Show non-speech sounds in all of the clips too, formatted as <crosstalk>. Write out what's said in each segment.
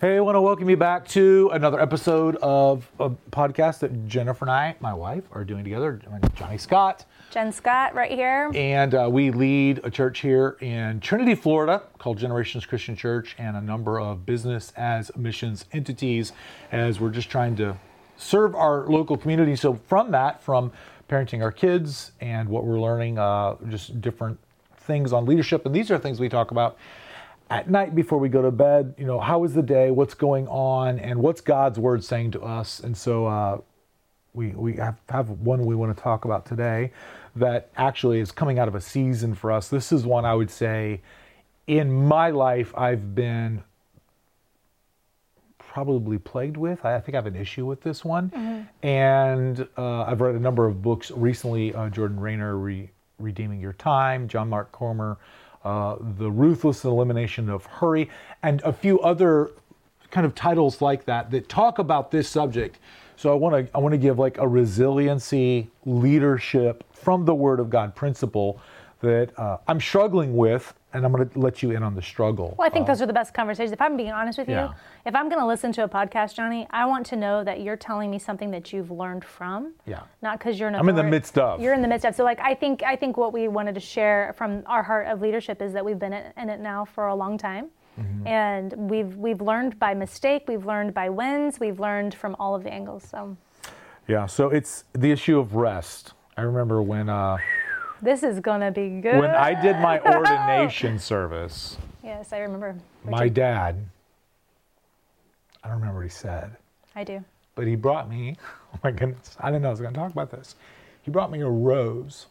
Hey, I want to welcome you back to another episode of a podcast that Jennifer and I, my wife, are doing together. Johnny Scott. Jen Scott, right here. And uh, we lead a church here in Trinity, Florida, called Generations Christian Church, and a number of business as missions entities as we're just trying to serve our local community. So, from that, from parenting our kids and what we're learning, uh, just different things on leadership. And these are things we talk about at night before we go to bed, you know, how was the day, what's going on, and what's God's word saying to us. And so uh, we, we have, have one we want to talk about today that actually is coming out of a season for us. This is one I would say in my life I've been probably plagued with. I think I have an issue with this one. Mm-hmm. And uh, I've read a number of books recently uh, Jordan Raynor, Re- Redeeming Your Time, John Mark Comer uh, The Ruthless Elimination of Hurry, and a few other kind of titles like that that talk about this subject. So I want to I want to give like a resiliency leadership from the Word of God principle that uh, I'm struggling with, and I'm going to let you in on the struggle. Well, I think those are the best conversations. If I'm being honest with yeah. you, if I'm going to listen to a podcast, Johnny, I want to know that you're telling me something that you've learned from. Yeah. Not because you're an. I'm in the midst of. You're in the midst of. So, like, I think I think what we wanted to share from our heart of leadership is that we've been in it now for a long time. Mm-hmm. And we've we've learned by mistake, we've learned by wins, we've learned from all of the angles. So, yeah. So it's the issue of rest. I remember when uh, this is gonna be good. When I did my ordination <laughs> service. Yes, I remember. My dad. I don't remember what he said. I do. But he brought me. <laughs> Oh my goodness! I didn't know I was going to talk about this. He brought me a rose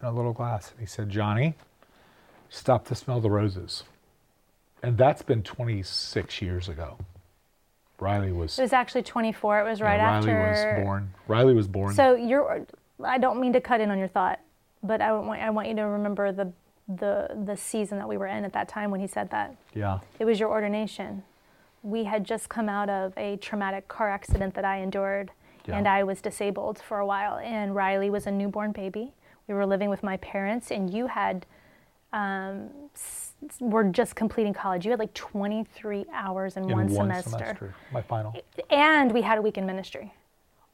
in a little glass, and he said, "Johnny, stop to smell the roses." And that's been 26 years ago. Riley was. It was actually 24. It was right yeah, after. Riley was born. Riley was born. So you're I don't mean to cut in on your thought, but I want I want you to remember the the the season that we were in at that time when he said that. Yeah. It was your ordination. We had just come out of a traumatic car accident that I endured, yeah. and I was disabled for a while. And Riley was a newborn baby. We were living with my parents, and you had. Um, were just completing college. You had like 23 hours in, in one, one semester. semester. My final. And we had a week in ministry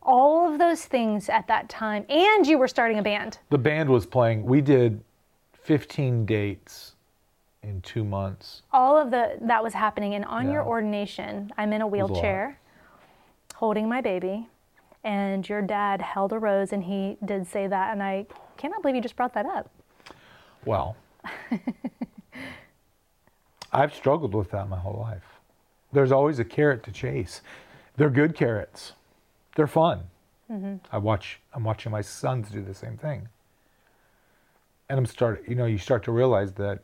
all of those things at that time, and you were starting a band. The band was playing. We did 15 dates in two months. All of the that was happening, and on yeah. your ordination, I'm in a wheelchair, a holding my baby, and your dad held a rose, and he did say that, and I cannot believe you just brought that up. Well, <laughs> I've struggled with that my whole life. There's always a carrot to chase. They're good carrots they're fun. Mm-hmm. I watch. I'm watching my sons do the same thing, and I'm start. You know, you start to realize that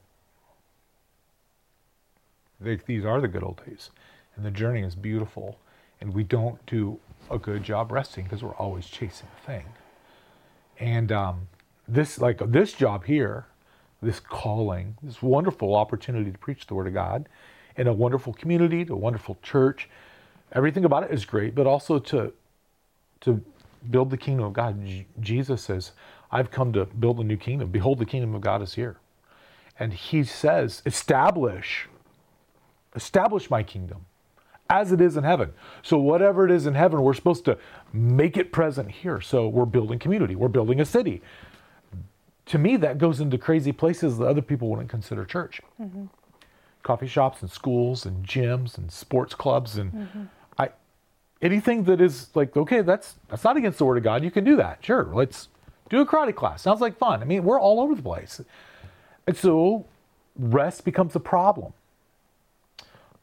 they, these are the good old days, and the journey is beautiful, and we don't do a good job resting because we're always chasing a thing. And um, this, like this job here, this calling, this wonderful opportunity to preach the Word of God in a wonderful community, to a wonderful church. Everything about it is great, but also to to build the kingdom of God. J- Jesus says, I've come to build a new kingdom. Behold, the kingdom of God is here. And he says, establish, establish my kingdom as it is in heaven. So, whatever it is in heaven, we're supposed to make it present here. So, we're building community, we're building a city. To me, that goes into crazy places that other people wouldn't consider church. Mm-hmm. Coffee shops and schools and gyms and sports clubs and mm-hmm anything that is like okay that's that's not against the word of god you can do that. Sure let's do a karate class. Sounds like fun. I mean we're all over the place. And so rest becomes a problem.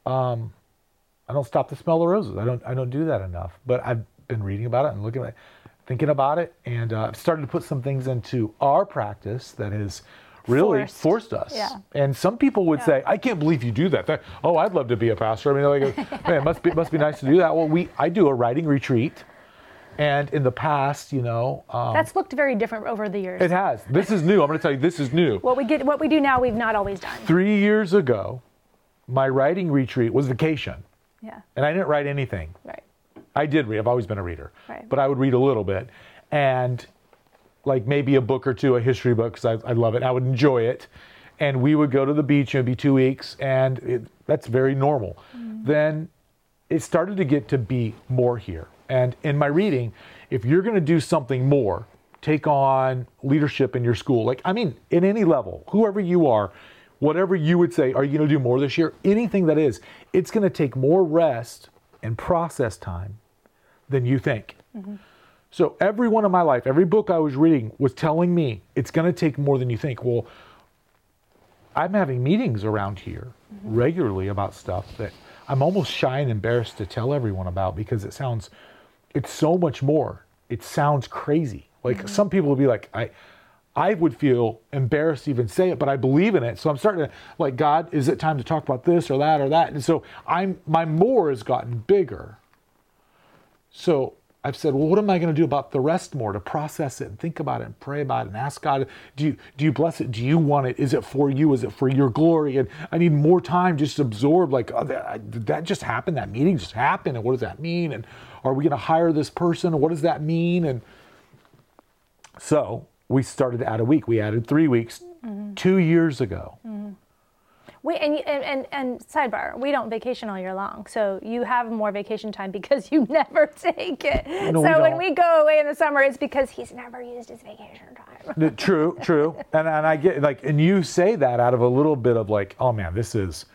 Um, i don't stop to smell the roses. I don't i don't do that enough. But i've been reading about it and looking at it thinking about it. And uh, i've started to put some things into our practice that is really forced, forced us. Yeah. And some people would yeah. say, "I can't believe you do that." that. Oh, I'd love to be a pastor. I mean, like, <laughs> man, it must be it must be nice to do that. Well, we I do a writing retreat. And in the past, you know, um, that's looked very different over the years. It has. This is new. I'm going to tell you, this is new. What we get, what we do now, we've not always done. Three years ago, my writing retreat was vacation. Yeah. And I didn't write anything. Right. I did read. I've always been a reader. Right. But I would read a little bit, and like maybe a book or two, a history book, because I, I love it. I would enjoy it and we would go to the beach. It'd be two weeks, and it, that's very normal. Mm. Then it started to get to be more here. And in my reading, if you're going to do something more, take on leadership in your school, like, I mean, in any level, whoever you are, whatever you would say, are you going to do more this year? Anything that is, it's going to take more rest and process time than you think. Mm-hmm. So every one of my life, every book I was reading was telling me it's going to take more than you think. Well, I'm having meetings around here mm-hmm. regularly about stuff that I'm almost shy and embarrassed to tell everyone about because it sounds, it's so much more. It sounds crazy. Like mm-hmm. some people would be like, I, I would feel embarrassed to even say it, but I believe in it. So I'm starting to like, God, is it time to talk about this or that or that? And so I'm my more has gotten bigger. So I've said, well, what am I going to do about the rest more to process it and think about it and pray about it and ask God, do you do you bless it? Do you want it? Is it for you? Is it for your glory? And I need more time just to absorb. Like, oh, that, did that just happen? That meeting just happened, and what does that mean? And are we going to hire this person? What does that mean? And so we started to add a week. We added three weeks mm-hmm. two years ago. Mm-hmm. We and, and and and sidebar, we don't vacation all year long, so you have more vacation time because you <laughs> never take it. No, we so when we go away in the summer, it's because he's never used his vacation time. True, <laughs> true. And and I get like, and you say that out of a little bit of like, oh man, this is.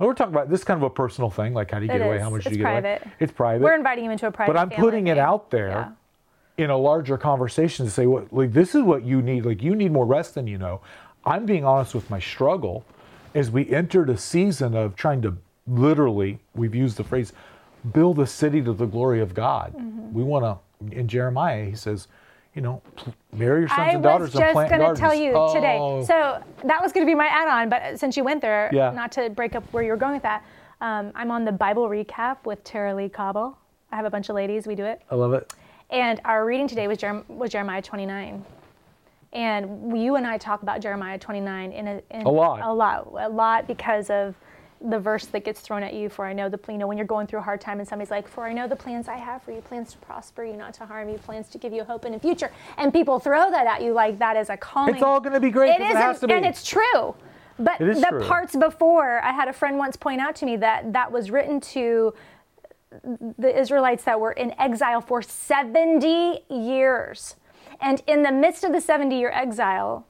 well, we're talking about this is kind of a personal thing. Like, how do you It get away? is. How much do It's you get away? private. It's private. We're inviting him into a private. but I'm putting it thing. out there Yeah. in a larger conversation to say what like this is what you need. Like you need more rest than you know. I'm being honest with my struggle as we entered a season of trying to literally, we've used the phrase, build a city to the glory of God. Mm-hmm. We want to. In Jeremiah, he says, you know, marry your sons I and daughters was and just plant going to gardens. tell you today. Oh. So that was going to be my add-on, but since you went there, Yeah. not to break up where you were going with that, um, I'm on the Bible recap with Tara-Leigh Cobble. I have a bunch of ladies. We do it. I love it. And our reading today was, Jerem- was Jeremiah 29. And you and I talk about Jeremiah 29 in a, in A lot. A lot. A lot because of the verse that gets thrown at you for I know the you know when you're going through a hard time and somebody's like for I know the plans I have for you plans to prosper you not to harm you plans to give you hope in the future and people throw that at you like that is a calming It's all gonna be great it it is, has to and it's true but It the true. parts before I had a friend once point out to me that that was written to the Israelites that were in exile for 70 years. And in the midst of the 70 year exile,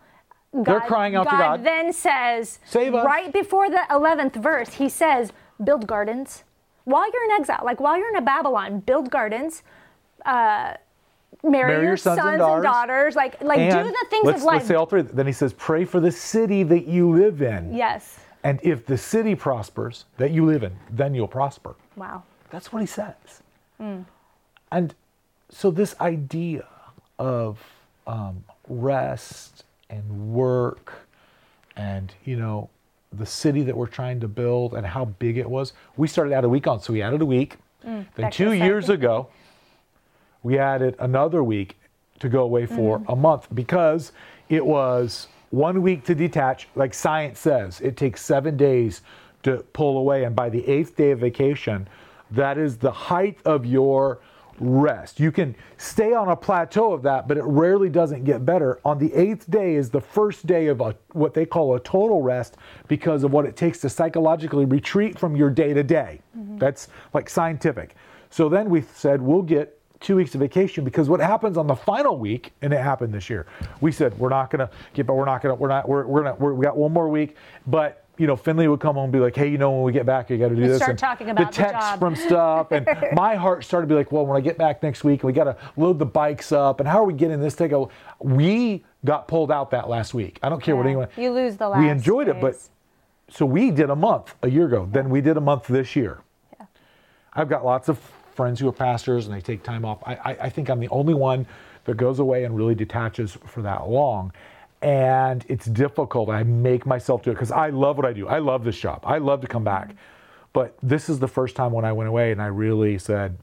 God, They're crying out to God. then says, Save us. right before the 11th verse, he says, build gardens. While you're in exile, like while you're in a Babylon, build gardens, uh, marry, your, sons, and daughters, like, like do the things let's, of life. let's say all three. Then he says, pray for the city that you live in. yes. And if the city prospers that you live in, then you'll prosper. Wow. That's what he says. Hmm. And so, this idea of um, rest and work and, you know, the city that we're trying to build and how big it was, we started out a week on. So, we added a week. then, two years ago, we added another week to go away for Mm-hmm. a month because it was one week to detach. Like science says, it takes seven days to pull away. And by the eighth day of vacation, that is the height of your rest. You can stay on a plateau of that, but it rarely doesn't get better. On the eighth day is the first day of a, what they call a total rest because of what it takes to psychologically retreat from your day to day. That's like scientific. So then we said we'll get two weeks of vacation because what happens on the final week, and it happened this year, we said we're not gonna get, but we're not gonna, we're not, we're, we're, we got one more week, but you know, Finley would come home and be like, hey, you know, when we get back, you got to do And this. start and talking about the text job. from stuff, and <laughs> my heart started to be like, well, when I get back next week, we got to load the bikes up, and how are we getting this to go? We got pulled out that last week. I don't care what anyone. You lose the We last enjoyed it, but so we did a month a year ago. Then we did a month this year. Yeah. I've got lots of friends who are pastors and they take time off. I, I, I think I'm the only one that goes away and really detaches for that long. And it's difficult. I make myself do it because I love what I do. I love this job. I love to come back. But this is the first time when I went away and I really said,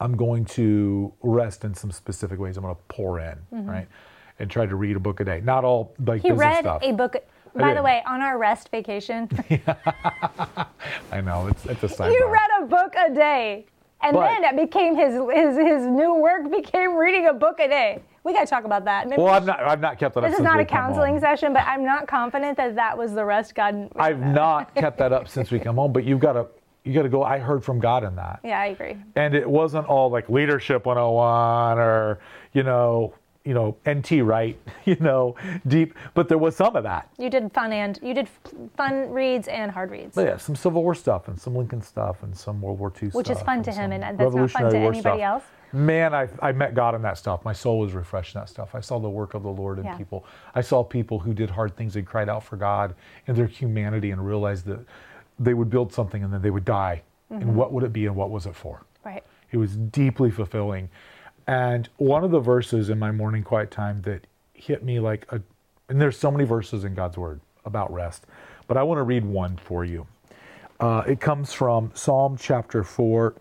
I'm going to rest in some specific ways. I'm going to pour in, right? And try to read a book a day. Not all like Mm-hmm. He business read stuff. a book. By the way, on our rest vacation, <laughs> <laughs> I know it's it's a <laughs> sidebar. you read a book a day, and But- then it became his his his new work became reading a book a day. We got to talk about that. Maybe well, I've not, I've not kept that. This is not a counseling session, but I'm not confident that that was the rest God. I've not <laughs> kept that up since we come home, but you've got to you got to go. I heard from God in that. Yeah, I agree. And it wasn't all like leadership 101 or you know you know NT right, <laughs> you know deep, but there was some of that. You did fun and you did fun reads and hard reads. But yeah, some Civil War stuff and some Lincoln stuff and some World War II Which stuff. is fun to him, and that's not fun to anybody stuff. else. Man, I, I met God in that stuff. My soul was refreshed in that stuff. I saw the work of the Lord in yeah. people. I saw people who did hard things and cried out for God and their humanity and realized that they would build something and then they would die Mm-hmm. And what would it be and what was it for? Right. It was deeply fulfilling. And one of the verses in my morning quiet time that hit me like a, and there's so many verses in God's word about rest, but I want to read one for you. Uh, it comes from Psalm chapter 4,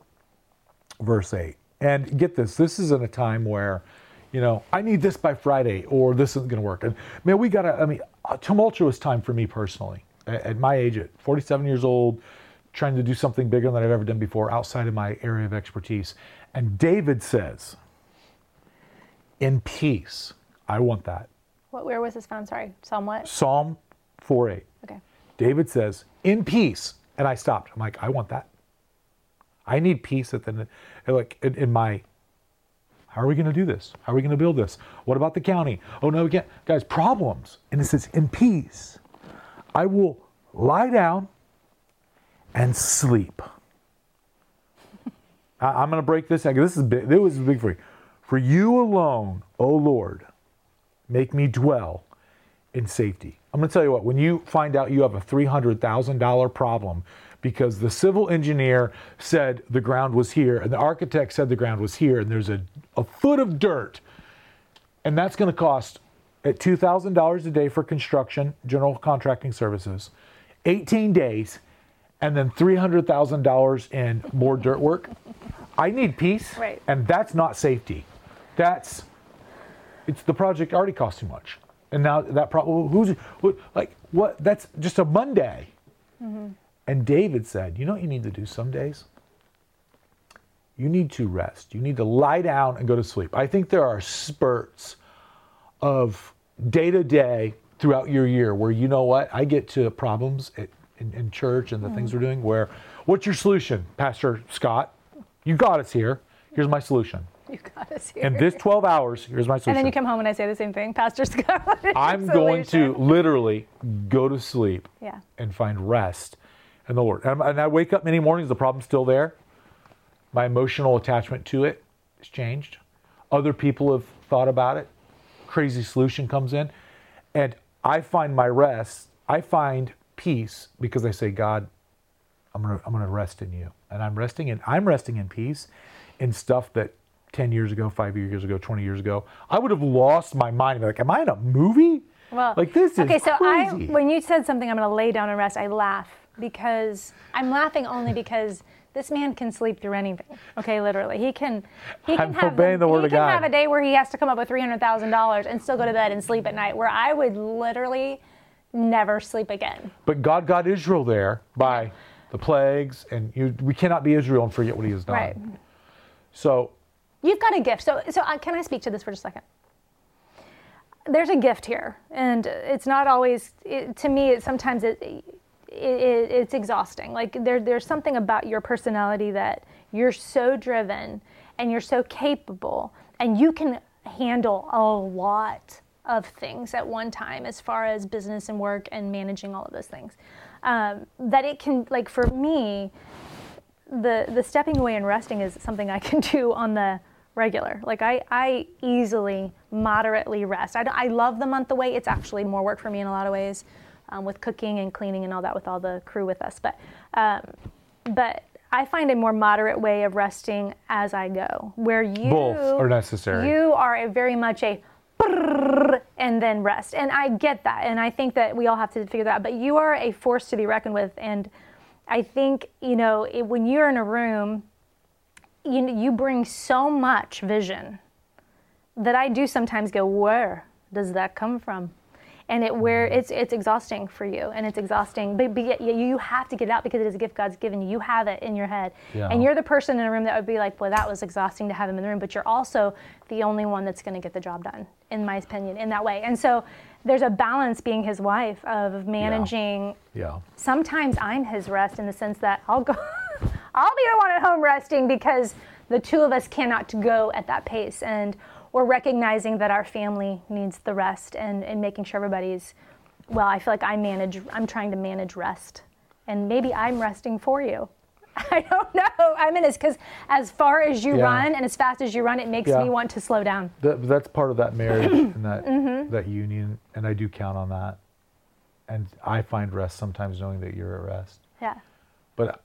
verse 8. And get this, this is in a time where, you know, I need this by Friday or this isn't going to work. And man, we got to, I mean, a tumultuous time for me personally. At, at my age, at 47 years old, trying to do something bigger than I've ever done before outside of my area of expertise. And David says, in peace, I want that. What, where was this found? Sorry, Psalm what? Psalm 4 8. Okay. David says, in peace. And I stopped. I'm like, I want that. I need peace at the, like, in, in my, how are we going to do this? How are we going to build this? What about the county? Oh, no, we can't. Guys, problems. And it says, in peace, I will lie down and sleep. <laughs> I, am going to break this. This is big. This is big for you. For you alone, O Lord, make me dwell in safety. I'm going to tell you what. When you find out you have a three hundred thousand dollar problem because the civil engineer said the ground was here and the architect said the ground was here and there's a, a foot of dirt, and that's going to cost at two thousand dollars a day for construction, general contracting services, 18 days and then $300,000 in more dirt work. I need peace. Right. And that's not safety. That's, it's the project already cost too much. And now that problem, who's, who, like, what, that's just a Monday. Mm-hmm. And David said, you know what you need to do some days? You need to rest. You need to lie down and go to sleep. I think there are spurts of day to day throughout your year where you know what? I get to problems at in, in church and the mm. things we're doing where what's your solution pastor scott you got us here here's my solution us here. In this 12 hours, here's my solution. And then you come home and I say the same thing. Pastor Scott. I'm going to literally go to sleep yeah. and find rest in the Lord. And, and I wake up many mornings, the problem's still there. My emotional attachment to it has changed. Other people have thought about it. Crazy solution comes in. And I find my rest, I find peace because I say, God, I'm gonna I'm gonna rest in you, and I'm resting in I'm resting in peace in stuff that 10 years ago, five years ago, 20 years ago, I would have lost my mind. Like, am I in a movie? Well, like this is okay. So crazy. I, when you said something, I'm going to lay down and rest. I laugh because I'm laughing only <laughs> because this man can sleep through anything. Okay, literally, he can. He can I'm have obeying the, word he of can God. have a day where he has to come up with three hundred thousand dollars and still go to bed and sleep at night. Where I would literally never sleep again. But God got Israel there by the plagues, and you, we cannot be Israel and forget what He has done. Right. So you've got a gift. So, so uh, can I speak to this for just a second? There's a gift here, and it's not always. It, to me, it, sometimes it, it, it's exhausting. Like there, there's something about your personality that you're so driven and you're so capable, and you can handle a lot of things at one time as far as business and work and managing all of those things. Um, that it can, like for me, the, the stepping away and resting is something I can <laughs> do on the regular. Like I, I easily, moderately rest. I, I love the month away. It's actually more work for me in a lot of ways um, with cooking and cleaning and all that with all the crew with us. But, um, but I find a more moderate way of resting as I go, where you both are necessary. You are a very much a and then rest. And I get that. And I think that we all have to figure that out. But you are a force to be reckoned with. And I think, you know, it, when you're in a room, you, you bring so much vision that I do sometimes go, where does that come from? and it where mm-hmm. it's it's exhausting for you and it's exhausting but, but yet you have to get it out because it is a gift god's given you you have it in your head Yeah. and you're the person in a room that would be like boy that was exhausting to have him in the room but you're also the only one that's going to get the job done in my opinion in that way and so there's a balance being his wife of managing Yeah. sometimes I'm his rest in the sense that I'll go, <laughs> I'll be the one at home resting because the two of us cannot go at that pace. And we're recognizing that our family needs the rest and, and making sure everybody's, well, I feel like I manage, I'm trying to manage rest. And maybe I'm resting for you. <laughs> I don't know. I'm in this because as far as you Yeah. run and as fast as you run, it makes Yeah. me want to slow down. That, that's part of that marriage <clears throat> and that Mm-hmm. that union, and I do count on that. And I find rest sometimes knowing that you're at rest. Yeah, But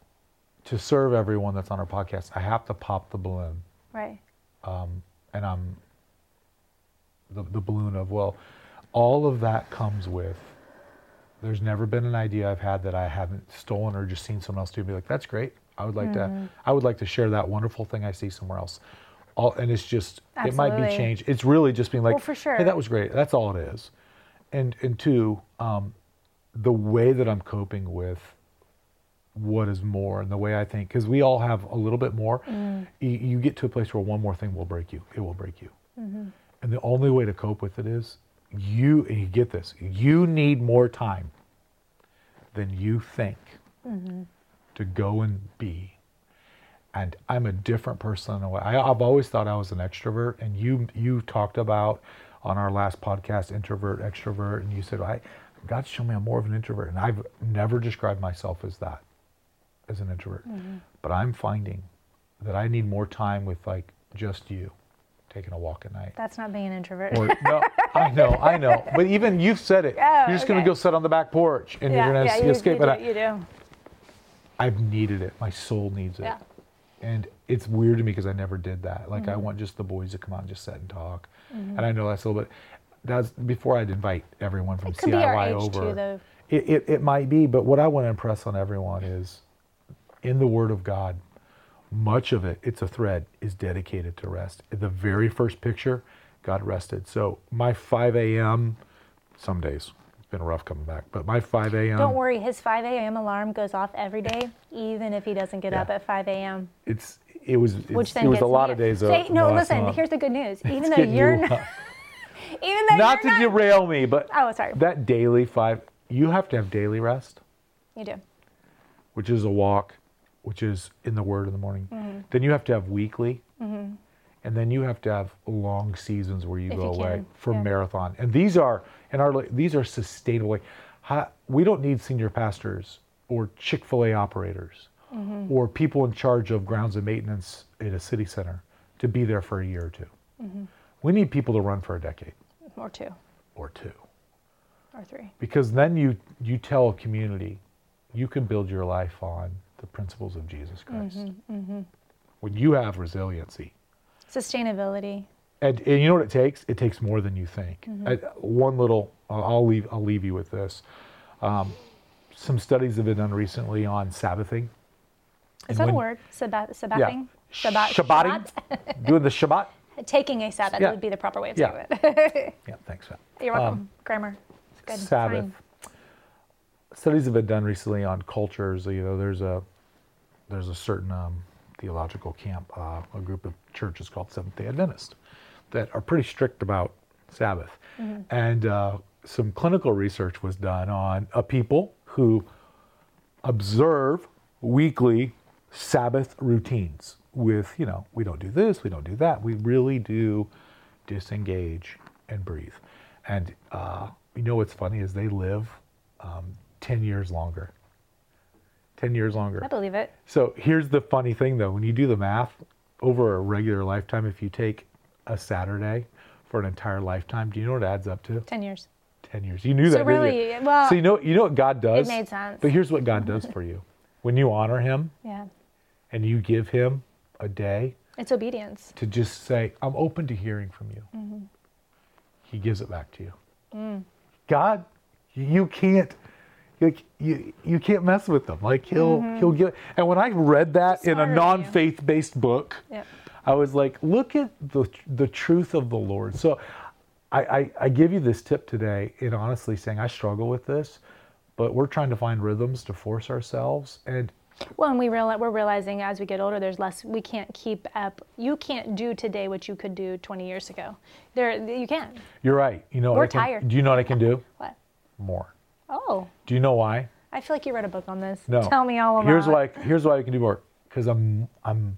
to serve everyone that's on our podcast, I have to pop the balloon, right. and I'm the the balloon of well, all of that comes with. There's never been an idea I've had that I haven't stolen or just seen someone else do. and Be like, that's great. I would like to. I would like to share that wonderful thing I see somewhere else. All and it's just it might be Absolutely. changed. It's really just being like, Well, for sure. hey, that was great. That's all it is. And and two, um, the way that I'm coping with what is more and the way I think, because we all have a little bit more. Mm. You, you get to a place where one more thing will break you. It will break you. Mm-hmm. And the only way to cope with it is you, and you get this, you need more time than you think Mm-hmm. to go and be. And I'm a different person in a way. I, I've always thought I was an extrovert, and you you talked about on our last podcast introvert, extrovert, and you said I God showed me I'm more of an introvert, and I've never described myself as that, as an introvert. But I'm finding that I need more time with like just you, taking a walk at night. That's not being an introvert. Or <laughs> no, I know, I know. But even you've said it. Oh, you're just okay. gonna go sit on the back porch and yeah, you're gonna yeah, s- you, escape. you, but do, I, you do. I've needed it. My soul needs it. Yeah. And it's weird to me because I never did that. Like Mm-hmm. I want just the boys to come out and just sit and talk. And I know that's a little bit. That's before I'd invite everyone from It could CIY be our age over. too, though. It, it it might be, but what I want to impress on everyone is, in the Word of God, much of it, it's a thread, is dedicated to rest. In the very first picture, God rested. So my 5 a.m. Some days it's been rough coming back, but my 5 a.m. Don't worry, his 5 a.m. alarm goes off every day, even if he doesn't get Yeah. up at 5 a.m. It's it was it's, Which then it was a lot of days. Say- of, no, listen. month. Here's the good news. <laughs> Even It's though you're not, <laughs> even though not to you're not, derail me, but Oh, sorry. that daily five, you have to have daily rest, you do. which is a walk, which is in the Word in the morning. Mm-hmm. Then you have to have weekly, and then you have to have long seasons where you If go you away for yeah. marathon. And these are and our these are sustainable. We don't need senior pastors or Chick Fil A operators Mm-hmm. or people in charge of grounds and maintenance at a city center to be there for a year or 2 Mm-hmm. We need people to run for a decade Or two, or two. or three. because then you you tell a community you can build your life on the principles of Jesus Christ. Mm-hmm, When you have resiliency, Sustainability. and, and you know what it takes? It takes more than you think. Mm-hmm. I, one little, I'll leave I'll leave you with this. Um, some studies have been done recently on Sabbathing. Is And that a word? Sabbath, Yeah, sabbathing? Sabbat, Shabbating, Shabbat? <laughs> doing the Shabbat. Taking a Sabbath Yeah. would be the proper way of Yeah. saying it. <laughs> Yeah, thanks, Matt. You're welcome. Grammar. It's good. Sabbath. fine. Studies have been done recently on cultures. You know, there's a there's a certain um, theological camp, uh, a group of churches called Seventh Day Adventist, that are pretty strict about Sabbath. And uh, some clinical research was done on a people who observe weekly Sabbath routines. With you know, we don't do this, we don't do that. We really do disengage and breathe. And uh, you know what's funny is they live um, 10 years longer. 10 years longer. I believe it. So here's the funny thing though when you do the math over a regular lifetime, if you take a Saturday for an entire lifetime, do you know what it adds up to? 10 years. 10 years. You knew So that. didn't you? really, well, so you know, you know what God does? It made sense. But here's what God does for you when you honor Him Yeah. and you give Him a day It's obedience. to just say, I'm open to hearing from you. Mm-hmm. He gives it back to you. Mm. God, you can't. You, you, you can't mess with them. Like he'll mm-hmm. he'll give. And when I read that in a Smart of you. non-faith based book, Yep. I was like, look at the the truth of the Lord. So I, I, I give you this tip today in honestly saying I struggle with this, but we're trying to find rhythms to force ourselves. And well, and we realize, we're realizing as we get older, there's less. We can't keep up. You can't do today what you could do 20 years ago. There, you can't. You're right. You know, we're can, tired. Do you know what I can do? What? More. Oh. Do you know why? I feel like you read a book on this. No. Tell me all about. It. Here's it. why. Here's why I can do more. Because I'm I'm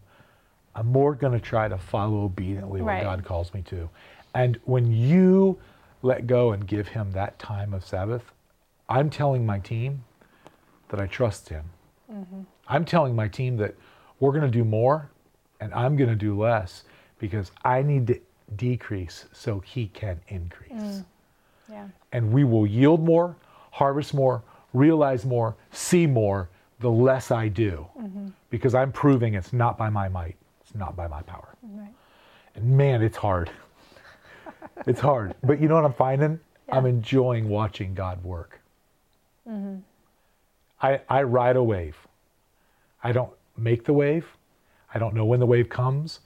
I'm more going to try to follow obediently what Right. God calls me to. And when you let go and give Him that time of Sabbath, I'm telling my team that I trust Him. Mm-hmm. I'm telling my team that we're going to do more and I'm going to do less because I need to decrease so He can increase. Mm. Yeah. And we will yield more, harvest more, realize more, see more the less I do Mm-hmm. because I'm proving it's not by my might, it's not by my power. Right. And man, it's hard. <laughs> it's hard. But you know what I'm finding? I'm enjoying watching God work. I, I ride a wave. I don't make the wave. I don't know when the wave comes.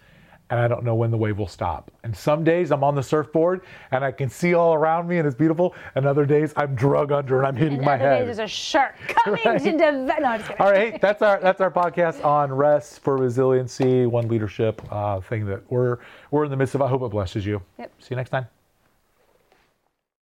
And I don't know when the wave will stop. And some days I'm on the surfboard and I can see all around me and it's beautiful. And other days I'm drug under and I'm hitting And my other head. days there's a shark <laughs> coming Right. to. No, I'm just kidding. All right, that's our that's our podcast on rest for resiliency, one leadership uh, thing that we're we're in the midst of. I hope it blesses you. Yep. See you next time.